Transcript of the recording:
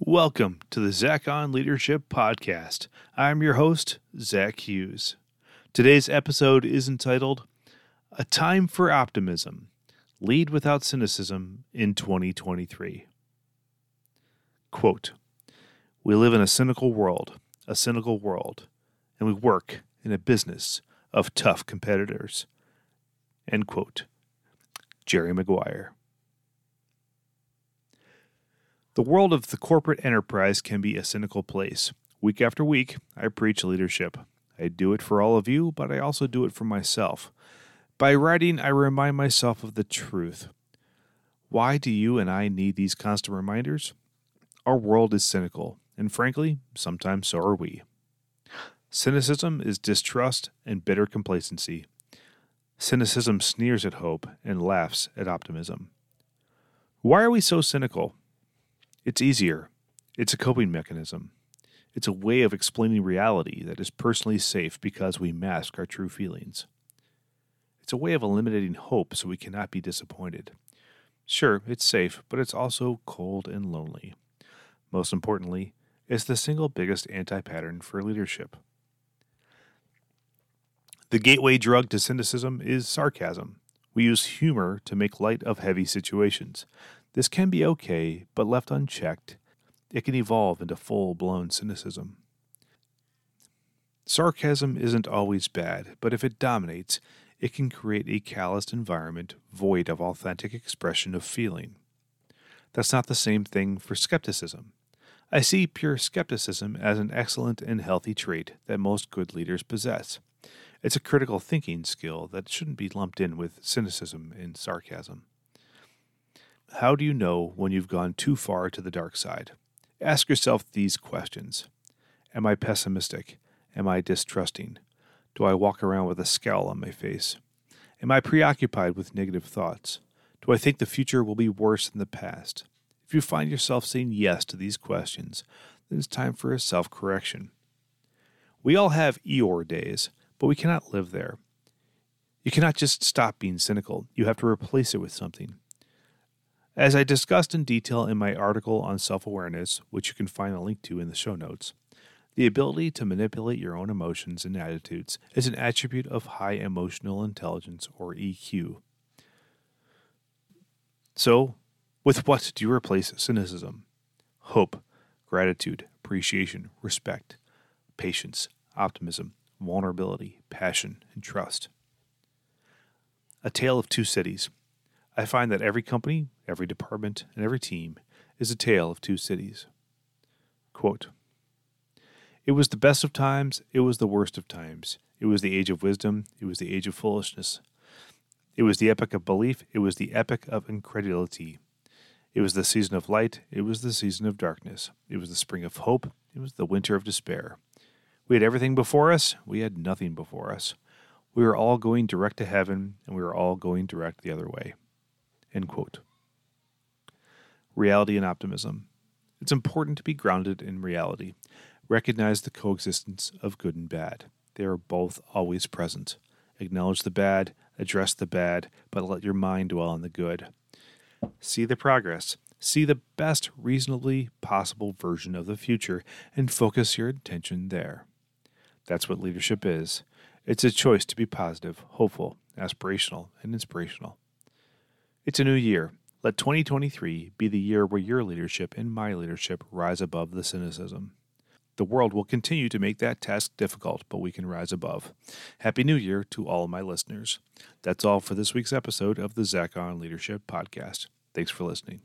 Welcome to the Zach on Leadership Podcast. I'm your host, Zach Hughes. Today's episode is entitled A Time for Optimism Lead Without Cynicism in 2023. Quote We live in a cynical world, a cynical world, and we work in a business of tough competitors. End quote. Jerry Maguire. The world of the corporate enterprise can be a cynical place. Week after week, I preach leadership. I do it for all of you, but I also do it for myself. By writing, I remind myself of the truth. Why do you and I need these constant reminders? Our world is cynical, and frankly, sometimes so are we. Cynicism is distrust and bitter complacency. Cynicism sneers at hope and laughs at optimism. Why are we so cynical? It's easier. It's a coping mechanism. It's a way of explaining reality that is personally safe because we mask our true feelings. It's a way of eliminating hope so we cannot be disappointed. Sure, it's safe, but it's also cold and lonely. Most importantly, it's the single biggest anti pattern for leadership. The gateway drug to cynicism is sarcasm. We use humor to make light of heavy situations. This can be okay, but left unchecked, it can evolve into full blown cynicism. Sarcasm isn't always bad, but if it dominates, it can create a calloused environment void of authentic expression of feeling. That's not the same thing for skepticism. I see pure skepticism as an excellent and healthy trait that most good leaders possess. It's a critical thinking skill that shouldn't be lumped in with cynicism and sarcasm. How do you know when you've gone too far to the dark side? Ask yourself these questions Am I pessimistic? Am I distrusting? Do I walk around with a scowl on my face? Am I preoccupied with negative thoughts? Do I think the future will be worse than the past? If you find yourself saying yes to these questions, then it's time for a self correction. We all have Eeyore days, but we cannot live there. You cannot just stop being cynical, you have to replace it with something. As I discussed in detail in my article on self awareness, which you can find a link to in the show notes, the ability to manipulate your own emotions and attitudes is an attribute of high emotional intelligence, or EQ. So, with what do you replace cynicism? Hope, gratitude, appreciation, respect, patience, optimism, vulnerability, passion, and trust. A Tale of Two Cities I find that every company, every department, and every team is a tale of two cities. Quote, it was the best of times, it was the worst of times. It was the age of wisdom, it was the age of foolishness. It was the epoch of belief, it was the epoch of incredulity. It was the season of light, it was the season of darkness. It was the spring of hope, it was the winter of despair. We had everything before us, we had nothing before us. We were all going direct to heaven, and we were all going direct the other way. End quote. Reality and optimism. It's important to be grounded in reality. Recognize the coexistence of good and bad. They are both always present. Acknowledge the bad, address the bad, but let your mind dwell on the good. See the progress. See the best reasonably possible version of the future and focus your attention there. That's what leadership is. It's a choice to be positive, hopeful, aspirational, and inspirational. It's a new year. Let 2023 be the year where your leadership and my leadership rise above the cynicism. The world will continue to make that task difficult, but we can rise above. Happy New Year to all my listeners. That's all for this week's episode of the Zach on Leadership podcast. Thanks for listening.